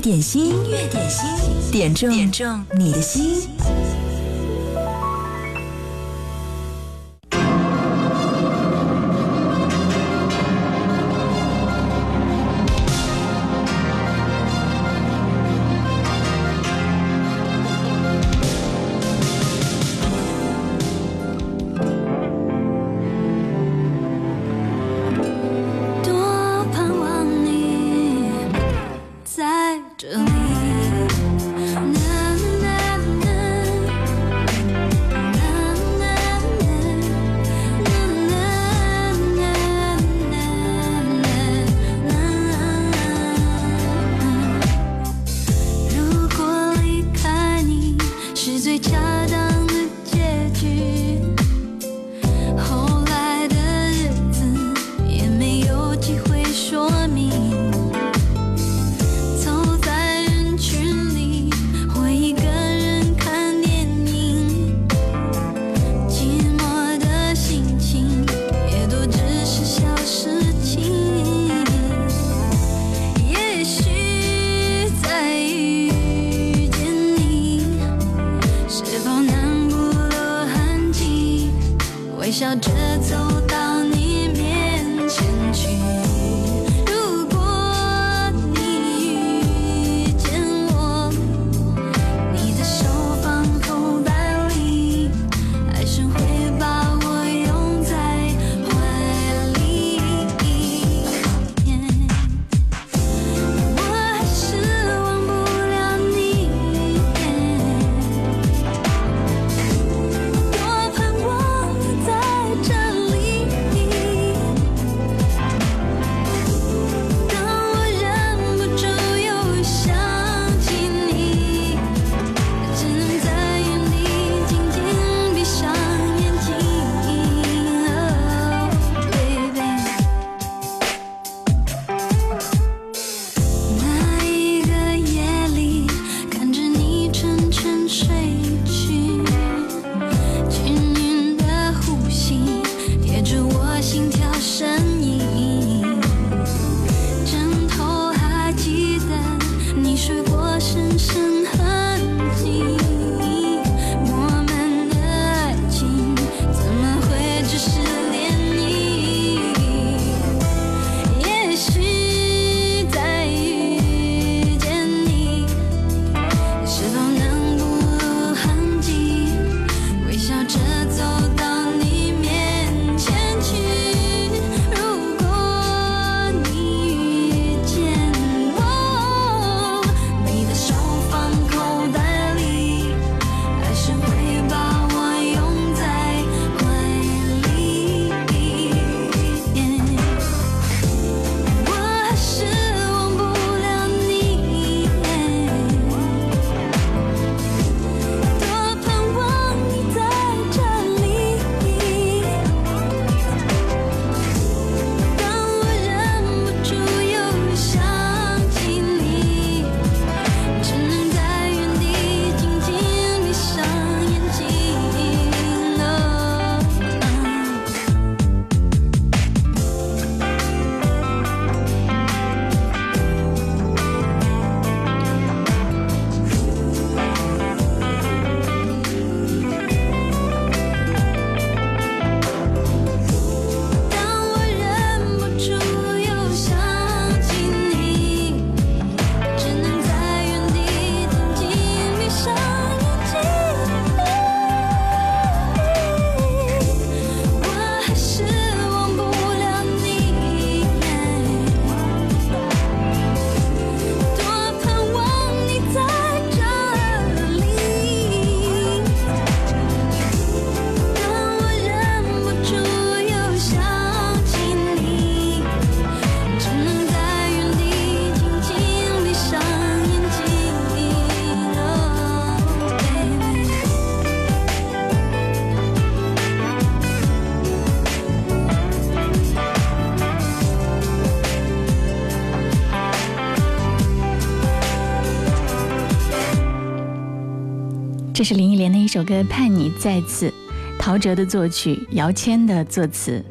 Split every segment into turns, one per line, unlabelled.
点心音乐点心点中点中你的心。
深深首歌《盼你再次》，陶喆的作曲，姚谦的作词。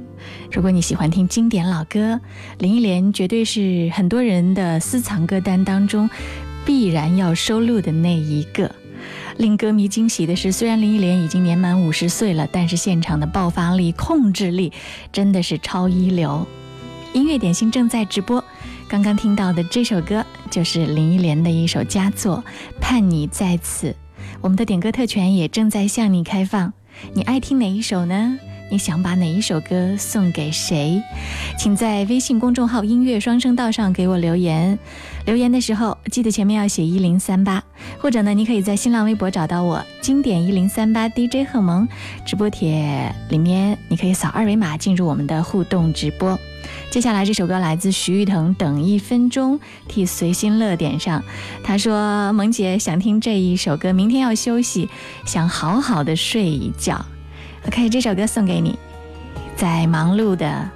如果你喜欢听经典老歌，林忆莲绝对是很多人的私藏歌单当中必然要收录的那一个。令歌迷惊喜的是，虽然林忆莲已经年满五十岁了，但是现场的爆发力、控制力真的是超一流。音乐点心正在直播，刚刚听到的这首歌就是林忆莲的一首佳作《盼你在此》。我们的点歌特权也正在向你开放，你爱听哪一首呢？你想把哪一首歌送给谁？请在微信公众号“音乐双声道”上给我留言。留言的时候记得前面要写一零三八，或者呢，你可以在新浪微博找到我“经典一零三八 DJ 贺萌”直播帖里面，你可以扫二维码进入我们的互动直播。接下来这首歌来自徐誉滕，《等一分钟》，替随心乐点上。他说：“萌姐想听这一首歌，明天要休息，想好好的睡一觉。” OK，这首歌送给你，在忙碌的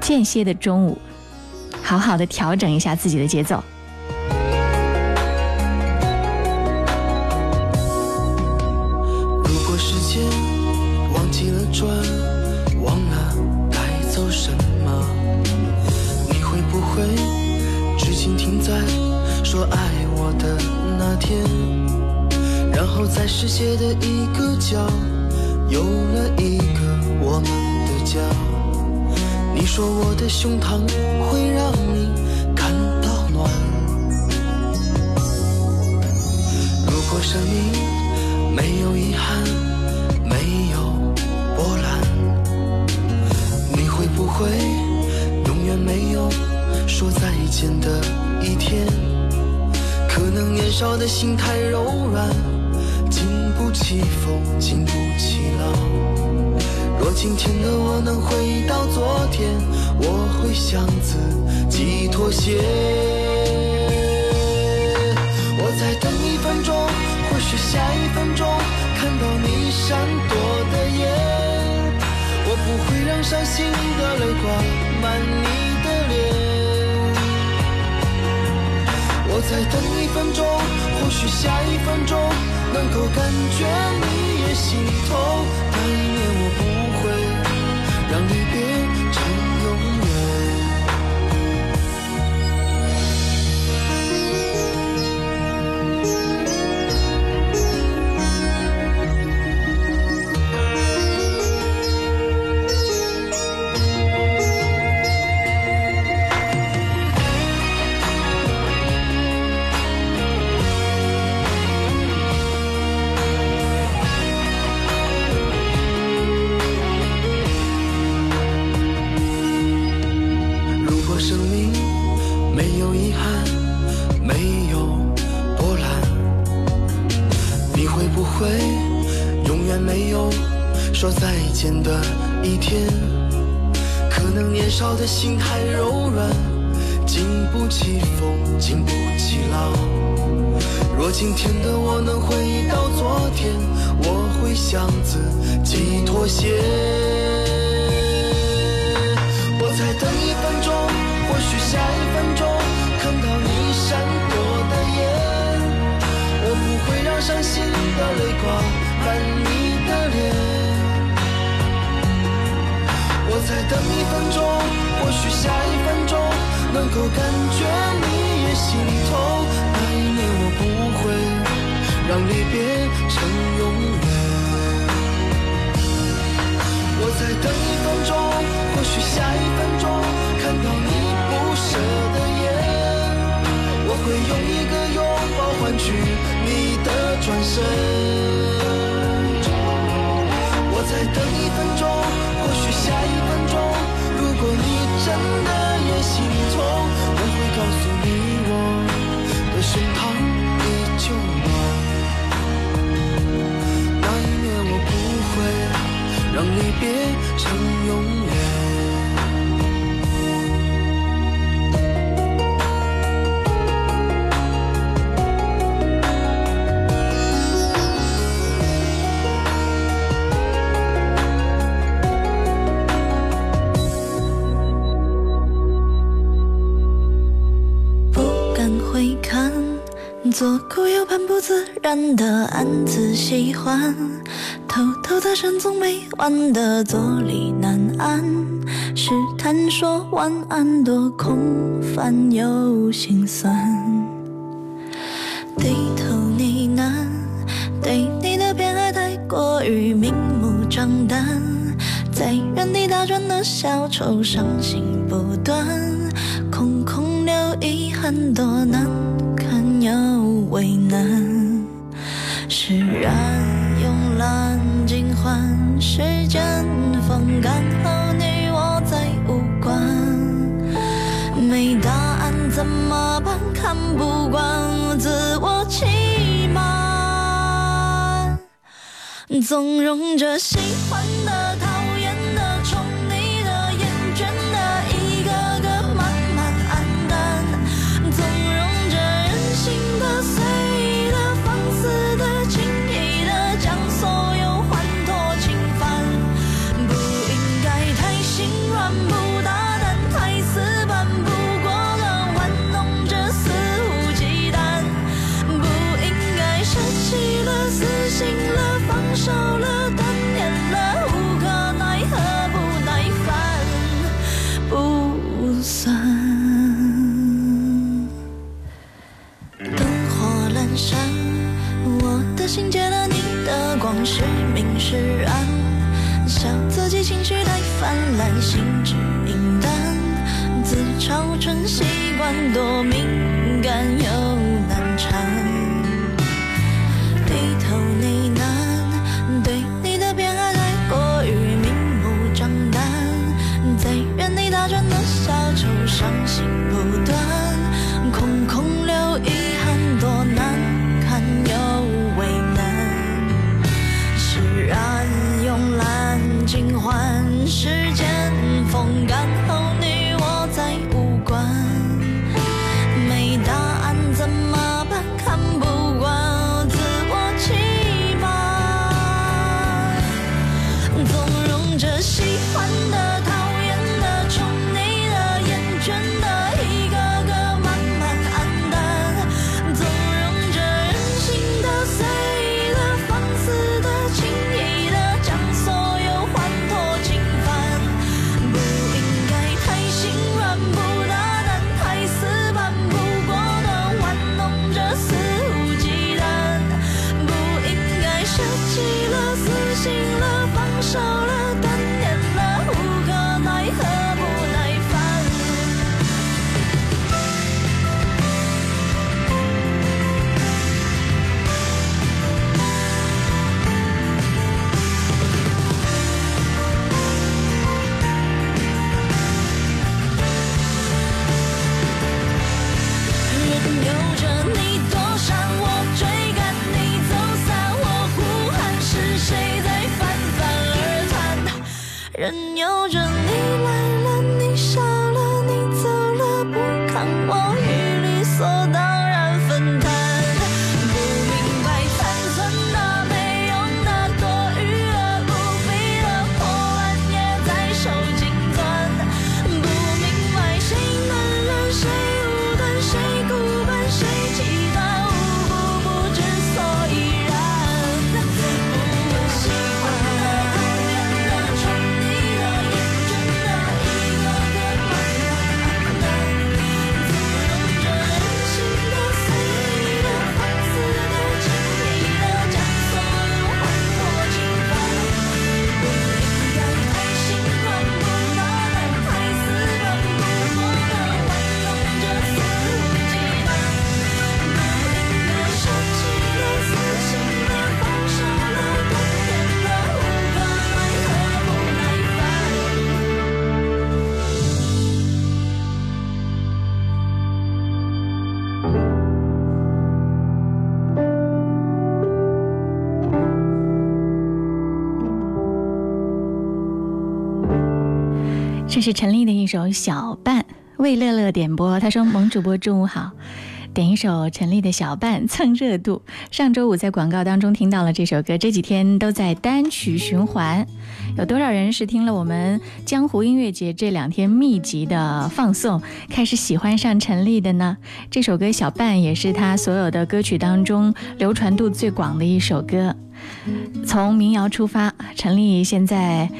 间歇的中午，好好的调整一下自己的节奏。
停在说爱我的那天，然后在世界的一个角。有了一个我们的家，你说我的胸膛会让你感到暖。如果生命没有遗憾，没有波澜，你会不会永远没有说再见的一天？可能年少的心太柔软。经不起风，经不起浪。若今天的我能回到昨天，我会向自己妥协。我再等一分钟，或许下一分钟看到你闪躲的眼。我不会让伤心的泪挂满你我再等一分钟，或许下一分钟。能够感觉你也心痛，那一年我不会让离别觉你也心痛。那一年我不会让离别成永远。我再等一分钟，或许下一分钟看到你不舍的眼，我会用一个拥抱换取你的转身。我再等一分钟，或许下一分钟，如果你。真的也心痛，告诉你，我的胸膛依旧暖。那一年，我不会让离别成永
左顾右盼，不自然的暗自喜欢，偷偷的深总，没完的坐立难安。试探说晚安，多空泛又心酸。低头呢喃，对你的偏爱太过于明目张胆，在原地打转的小丑，伤心不断，空空留遗憾，多难。要为难，释然，慵懒，尽欢，时间风干后，你我再无关，没答案怎么办？看不惯，自我欺瞒，纵容着喜欢。心知名单自嘲成习惯多敏感又是
陈丽的一首《小半》，魏乐乐点播。他说：“萌主播中午好，点一首陈丽的《小半》蹭热度。上周五在广告当中听到了这首歌，这几天都在单曲循环。有多少人是听了我们江湖音乐节这两天密集的放送，开始喜欢上陈丽的呢？这首歌《小半》也是他所有的歌曲当中流传度最广的一首歌。”从民谣出发，陈丽现在，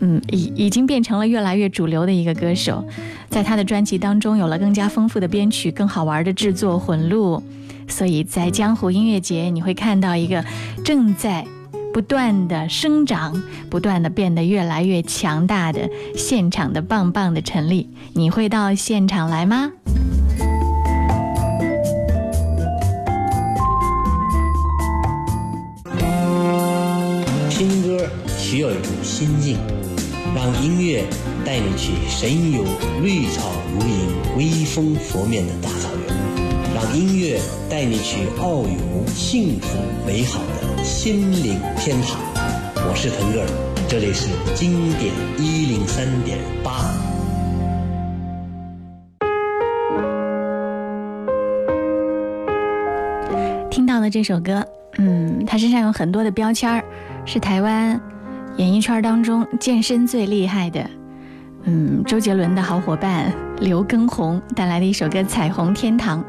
嗯，已已经变成了越来越主流的一个歌手。在他的专辑当中，有了更加丰富的编曲、更好玩的制作混录，所以在江湖音乐节，你会看到一个正在不断的生长、不断的变得越来越强大的现场的棒棒的陈丽。你会到现场来吗？
需要一种心境，让音乐带你去神游绿草如茵、微风拂面的大草原，让音乐带你去遨游幸福美好的心灵天堂。我是腾格尔，这里是经典一零三点八。
听到的这首歌，嗯，他身上有很多的标签儿，是台湾演艺圈当中健身最厉害的，嗯，周杰伦的好伙伴刘畊宏带来的一首歌《彩虹天堂》。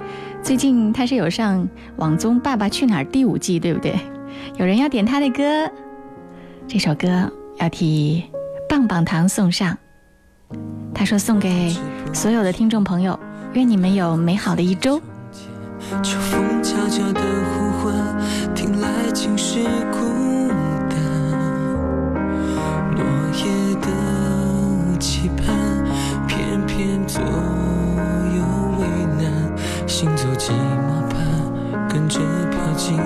最近他是有上网综《爸爸去哪儿》第五季，对不对？有人要点他的歌，这首歌要替棒棒糖送上。他说送给所有的听众朋友，愿你们有美好的一周。
秋风悄悄的呼唤，听来尽是孤。夜的期盼，偏偏左右为难。行走寂寞畔，跟着飘进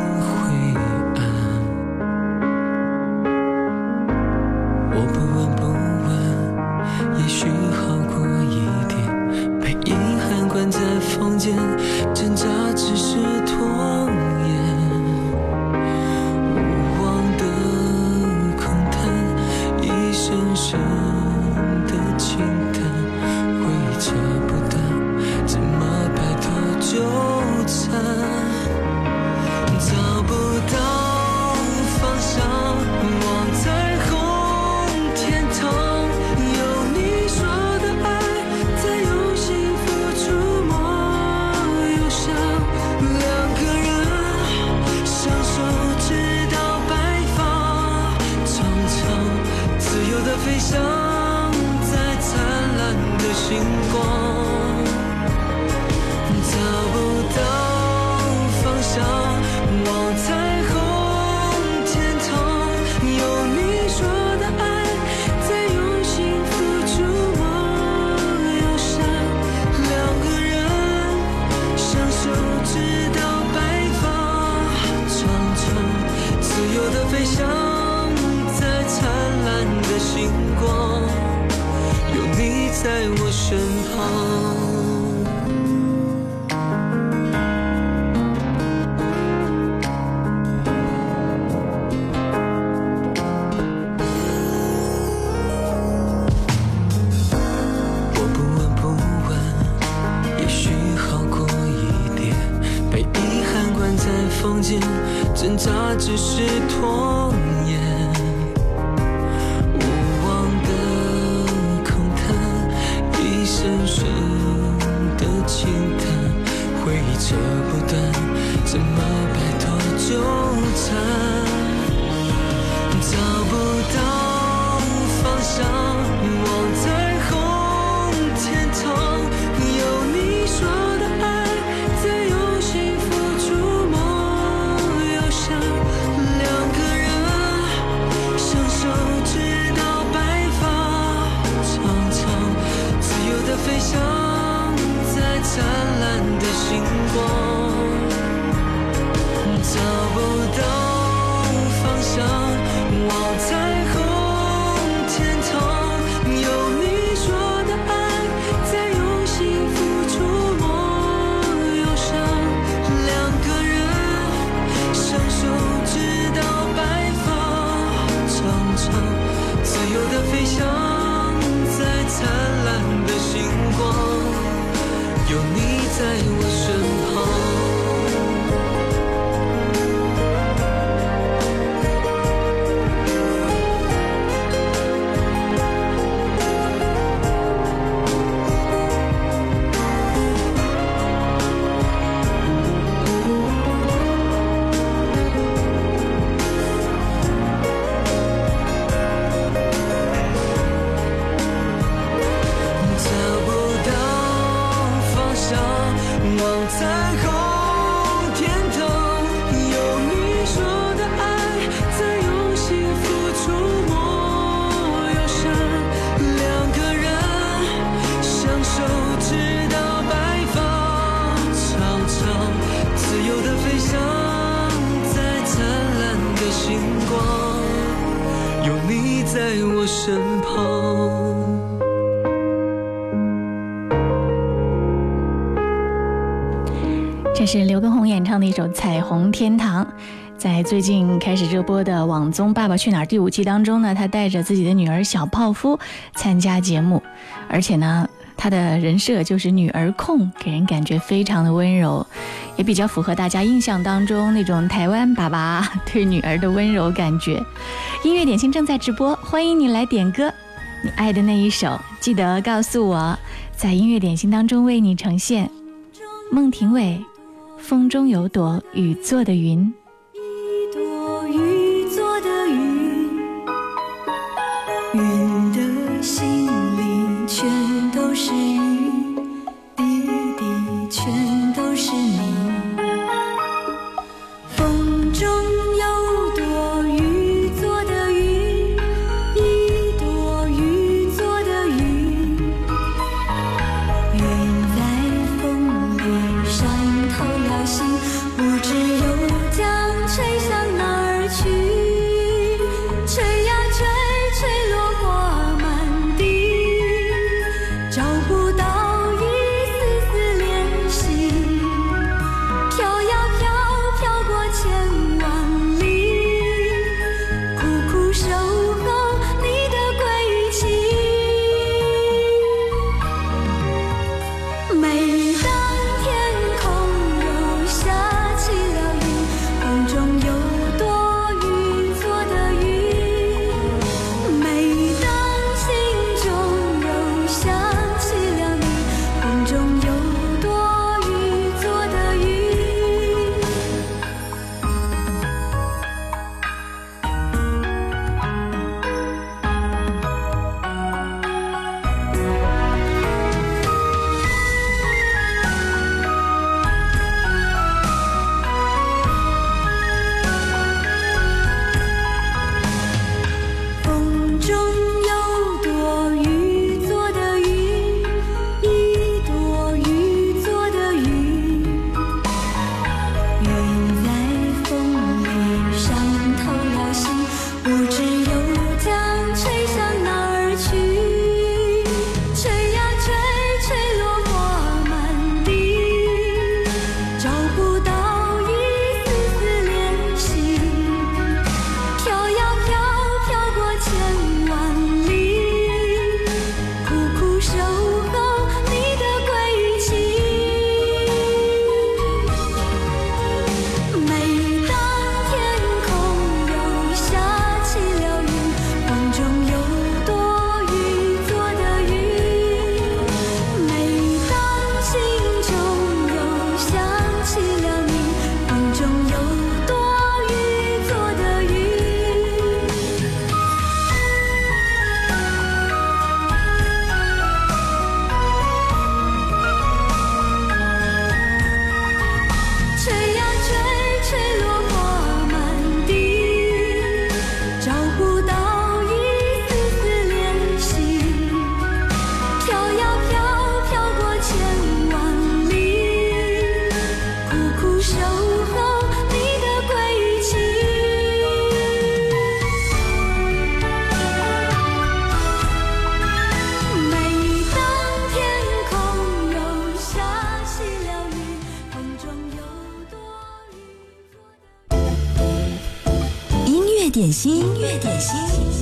星光，有你在我身旁。望彩虹天堂，有你说的爱，在用幸福触摸忧伤。两个人相守直到白发苍苍，自由的飞翔在灿烂的星光，有你在我身旁。
是刘畊宏演唱的一首《彩虹天堂》。在最近开始热播的网综《爸爸去哪儿》第五季当中呢，他带着自己的女儿小泡芙参加节目，而且呢，他的人设就是女儿控，给人感觉非常的温柔，也比较符合大家印象当中那种台湾爸爸 对女儿的温柔感觉。音乐点心正在直播，欢迎你来点歌，你爱的那一首，记得告诉我，在音乐点心当中为你呈现。孟庭苇。风中有朵雨做的云。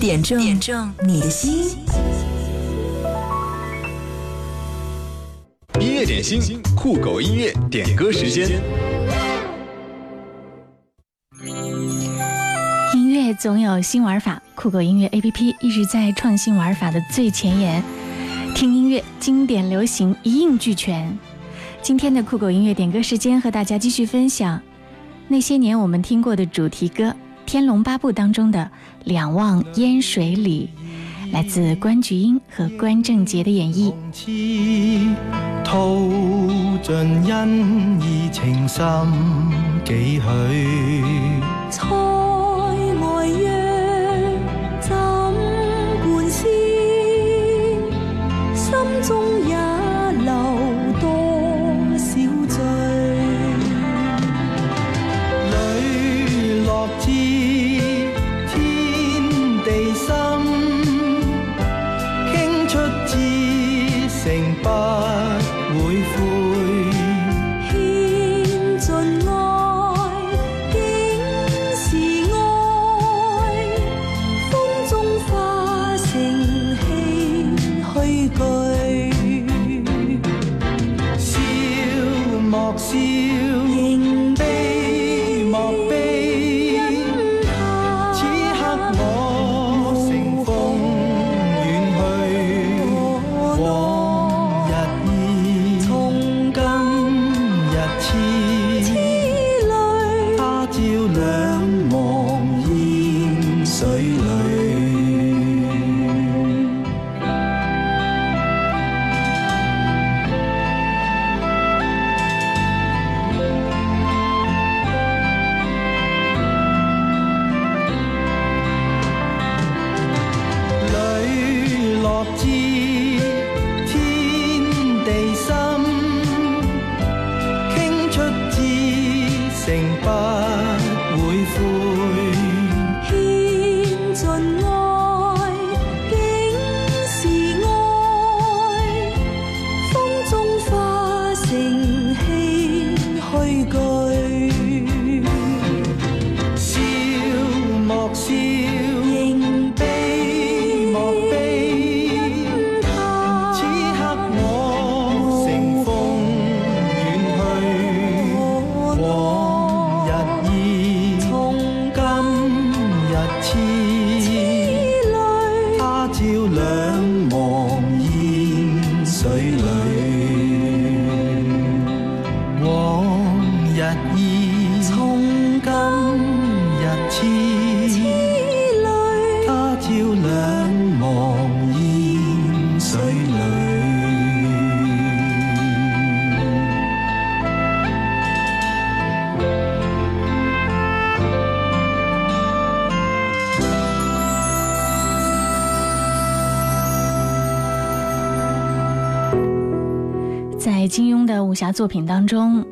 点中点中你的心，
音乐点心，酷狗音乐点歌时间。
音乐总有新玩法，酷狗音乐 APP 一直在创新玩法的最前沿，听音乐经典流行一应俱全。今天的酷狗音乐点歌时间，和大家继续分享那些年我们听过的主题歌。《天龙八部》当中的《两望烟水里》，来自关菊英和关正杰的演绎。
吐尽恩义情深几许？
武侠作品当中，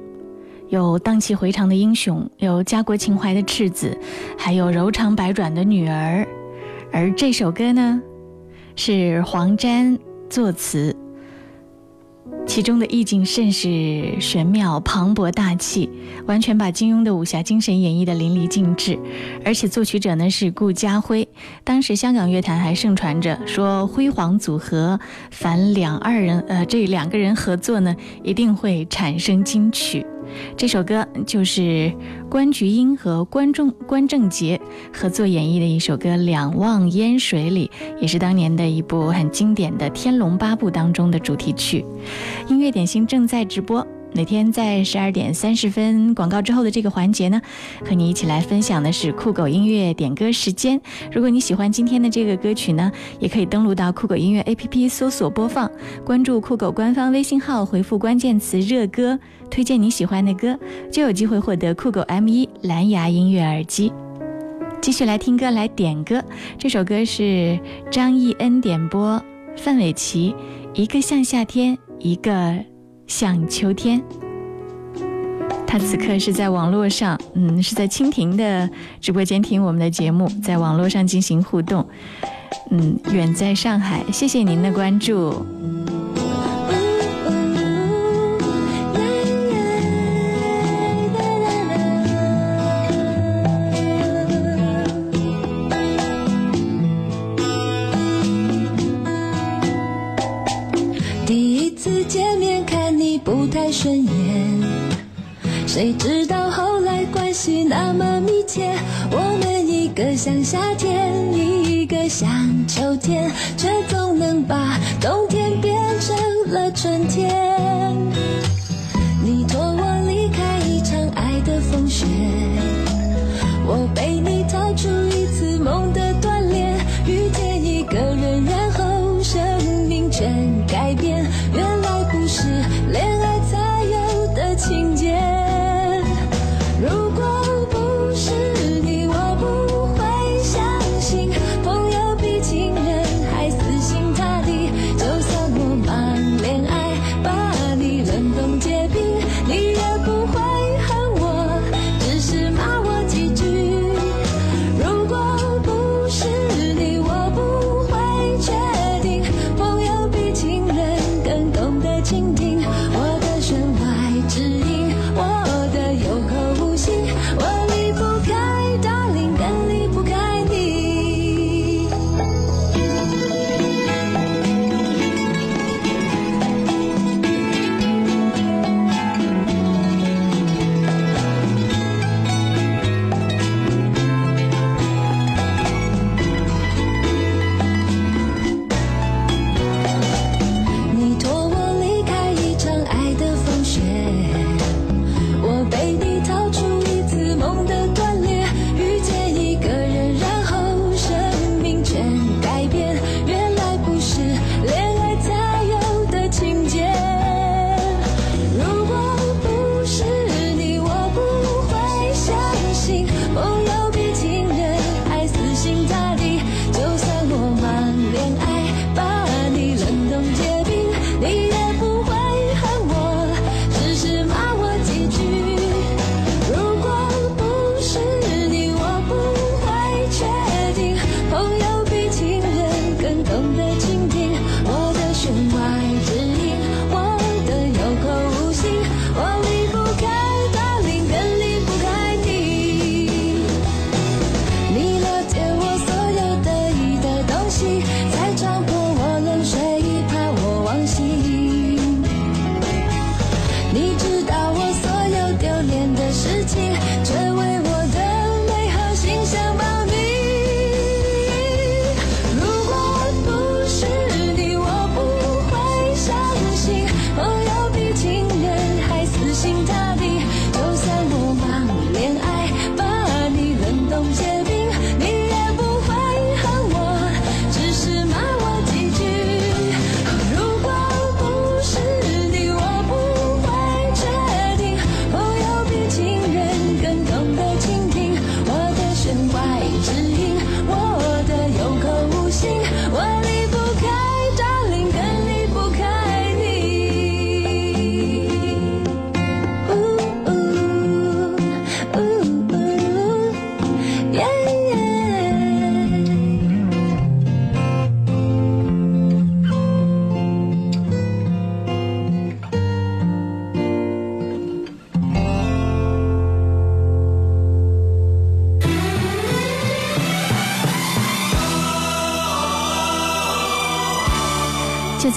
有荡气回肠的英雄，有家国情怀的赤子，还有柔肠百转的女儿。而这首歌呢，是黄沾作词，其中的意境甚是玄妙、磅礴大气，完全把金庸的武侠精神演绎的淋漓尽致。而且作曲者呢是顾嘉辉，当时香港乐坛还盛传着说辉煌组合，凡两二人呃这两个人合作呢，一定会产生金曲。这首歌就是关菊英和关仲关正杰合作演绎的一首歌《两望烟水里》，也是当年的一部很经典的《天龙八部》当中的主题曲。音乐点心正在直播。每天在十二点三十分广告之后的这个环节呢，和你一起来分享的是酷狗音乐点歌时间。如果你喜欢今天的这个歌曲呢，也可以登录到酷狗音乐 APP 搜索播放，关注酷狗官方微信号，回复关键词“热歌”，推荐你喜欢的歌，就有机会获得酷狗 M1 蓝牙音乐耳机。继续来听歌，来点歌。这首歌是张艺恩点播，范玮琪，一个像夏天，一个。像秋天，他此刻是在网络上，嗯，是在蜻蜓的直播间听我们的节目，在网络上进行互动，嗯，远在上海，谢谢您的关注。
谁知道后来关系那么密切。我们一个像夏天，一个像秋天，却总能把冬天变成了春天。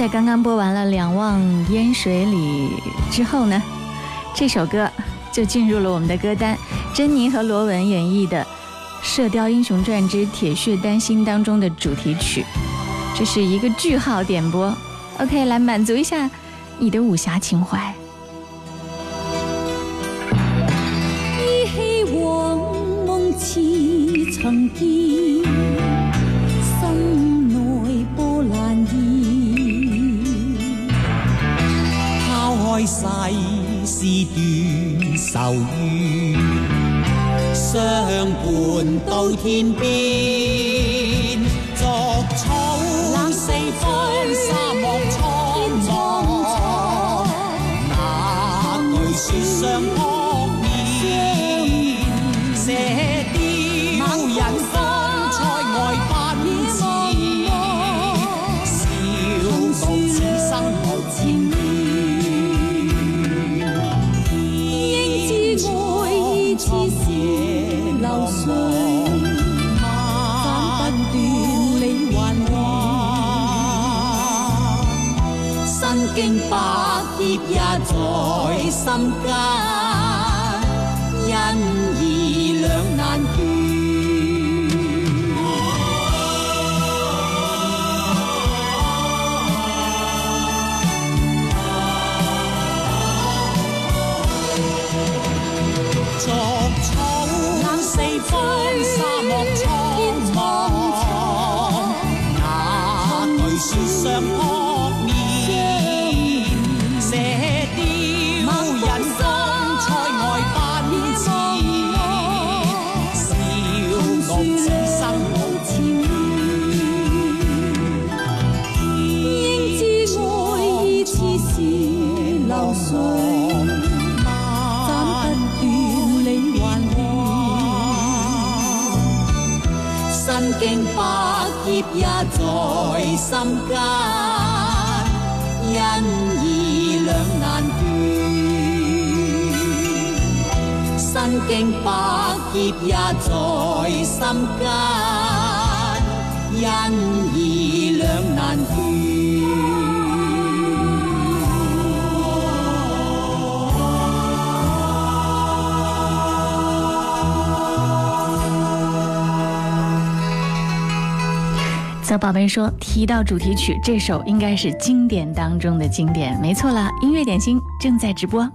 在刚刚播完了《两望烟水里》之后呢，这首歌就进入了我们的歌单。珍妮和罗文演绎的《射雕英雄传之铁血丹心》当中的主题曲，这是一个句号点播。OK，来满足一下你的武侠情怀。
一段愁怨，相伴到天边，心间，经百劫也在心间，因而两难断。身经百劫也在心间，因而两难断。
那宝贝说：“提到主题曲，这首应该是经典当中的经典，没错了。音乐点心正在直播。”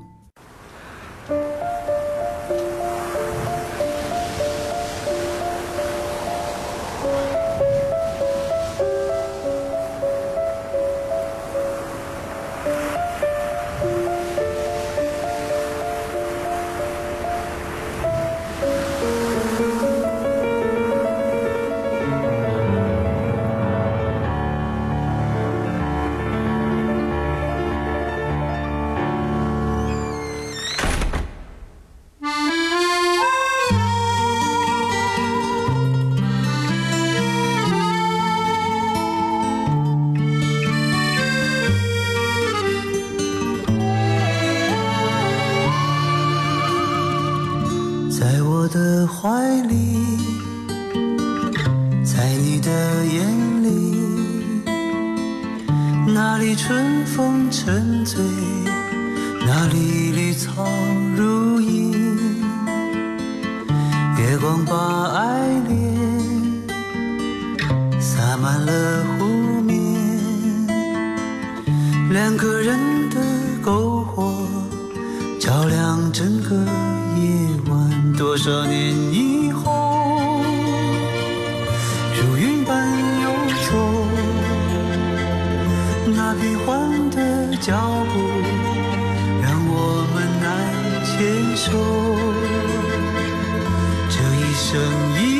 这一生，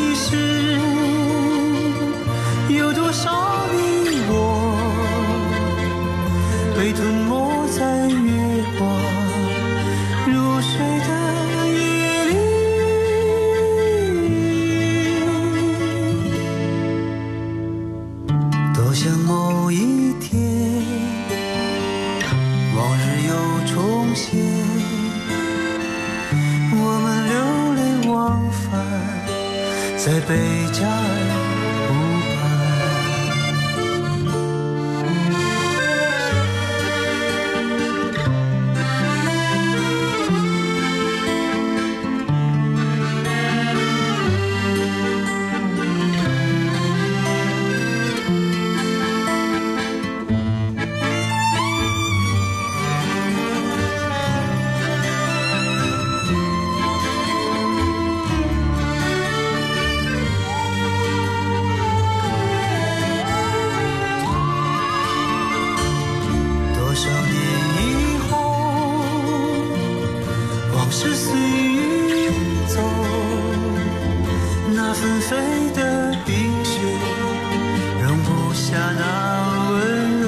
往事随云走，那纷飞的冰雪容不下那温柔。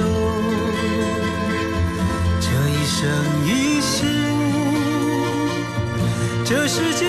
这一生一世，这世间